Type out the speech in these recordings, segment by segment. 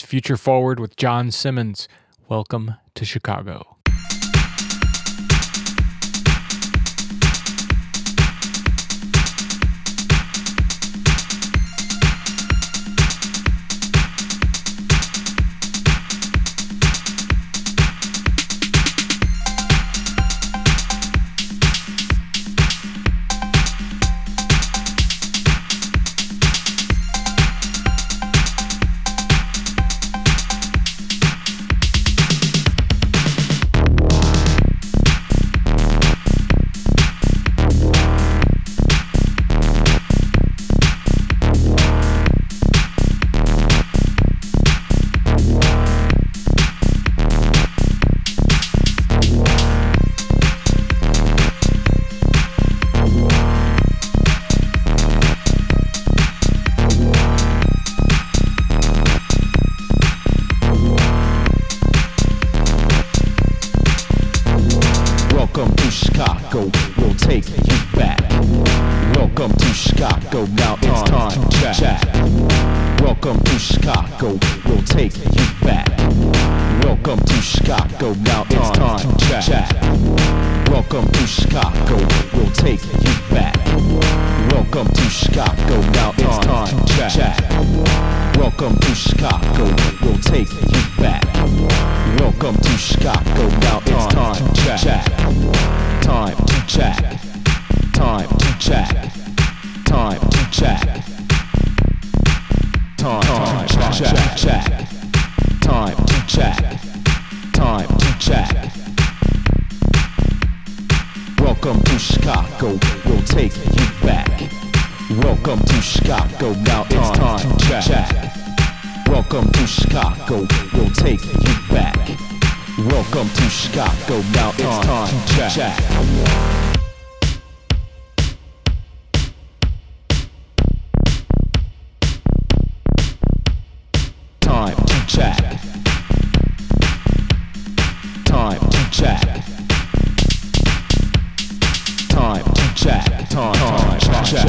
It's Future Forward with John Simmons. Welcome to Chicago. Welcome to Chicago, now it's time to chat. Welcome to Chicago, we'll take you back. Welcome to Chicago, now it's time to chat. Welcome to Chicago, we'll take you back. Welcome to Chicago, now it's time to chat. Welcome to Chicago, we'll take you back. Welcome to Chicago, now it's time to chat. time to chat. Welcome to Chicago, we'll take you back. Welcome to Chicago, now it's time to check. Welcome to Chicago, we'll take you back. Welcome to Chicago, now it's time to check. Time to check. Time to check. Shut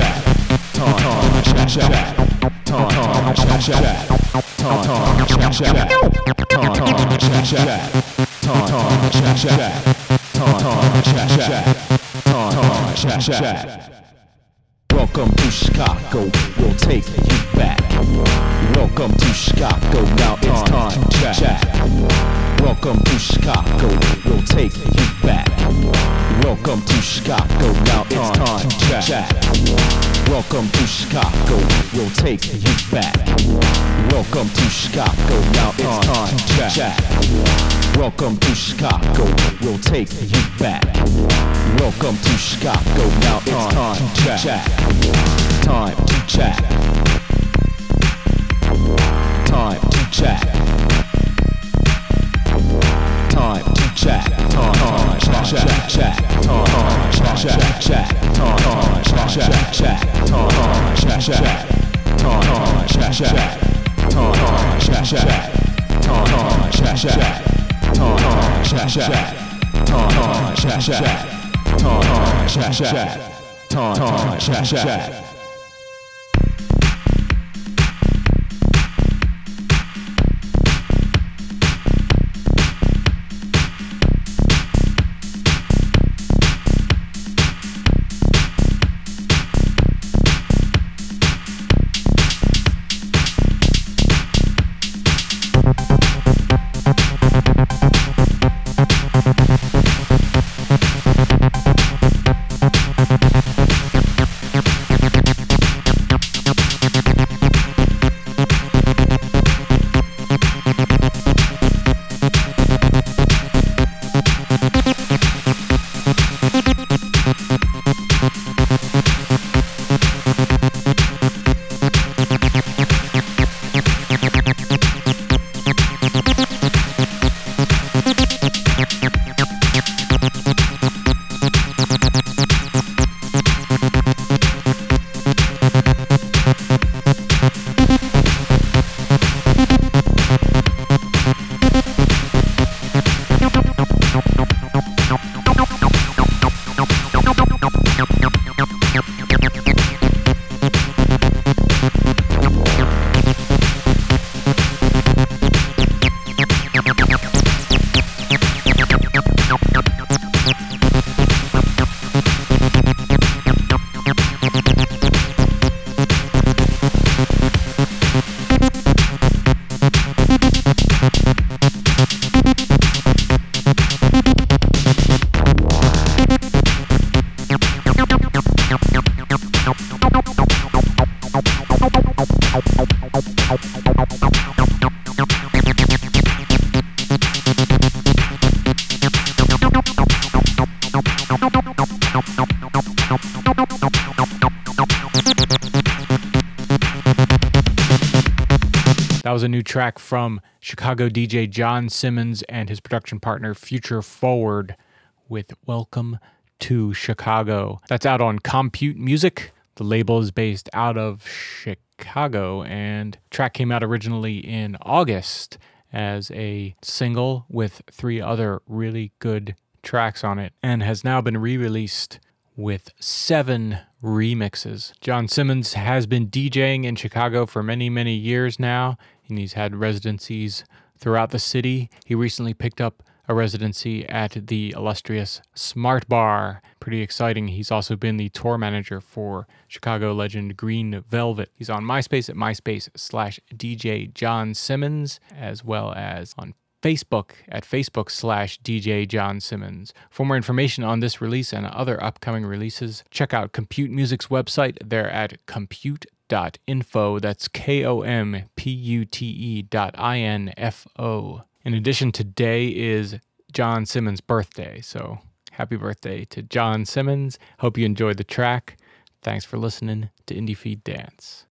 up. Welcome to Chicago, we'll take you back. Welcome to Chicago, now it's time to chat. Welcome to Chicago, we'll take you back. Welcome to Chicago, now it's on chat. chat. Welcome to Chicago, we'll take you back. Welcome to Chicago, now it's on chat. chat. Welcome to Chicago, we'll take you back. Welcome to Chicago, now it's time to chat. Time to chat. check. Time, time, check, check. Time, time, check, check. Time, time, check, check. Time, time, check, check. Time, time, check, check. Time, time, check, check. A new track from Chicago DJ John Simmons and his production partner Future Forward with Welcome to Chicago. That's out on Kompute Music. The label is based out of Chicago and track came out originally in August as a single with three other really good tracks on it and has now been re-released with seven remixes. John Simmons has been DJing in Chicago for many, many years now, and he's had residencies throughout the city. He recently picked up a residency at the illustrious Smart Bar. Pretty exciting. He's also been the tour manager for Chicago legend Green Velvet. He's on MySpace at MySpace slash DJ John Simmons, as well as on Facebook at Facebook slash DJ John Simmons. For more information on this release and other upcoming releases, check out Kompute Music's website. They're at kompute.info. That's K O M P U T E dot I N F O. In addition, today is John Simmons' birthday. So happy birthday to John Simmons. Hope you enjoyed the track. Thanks for listening to IndieFeed Dance.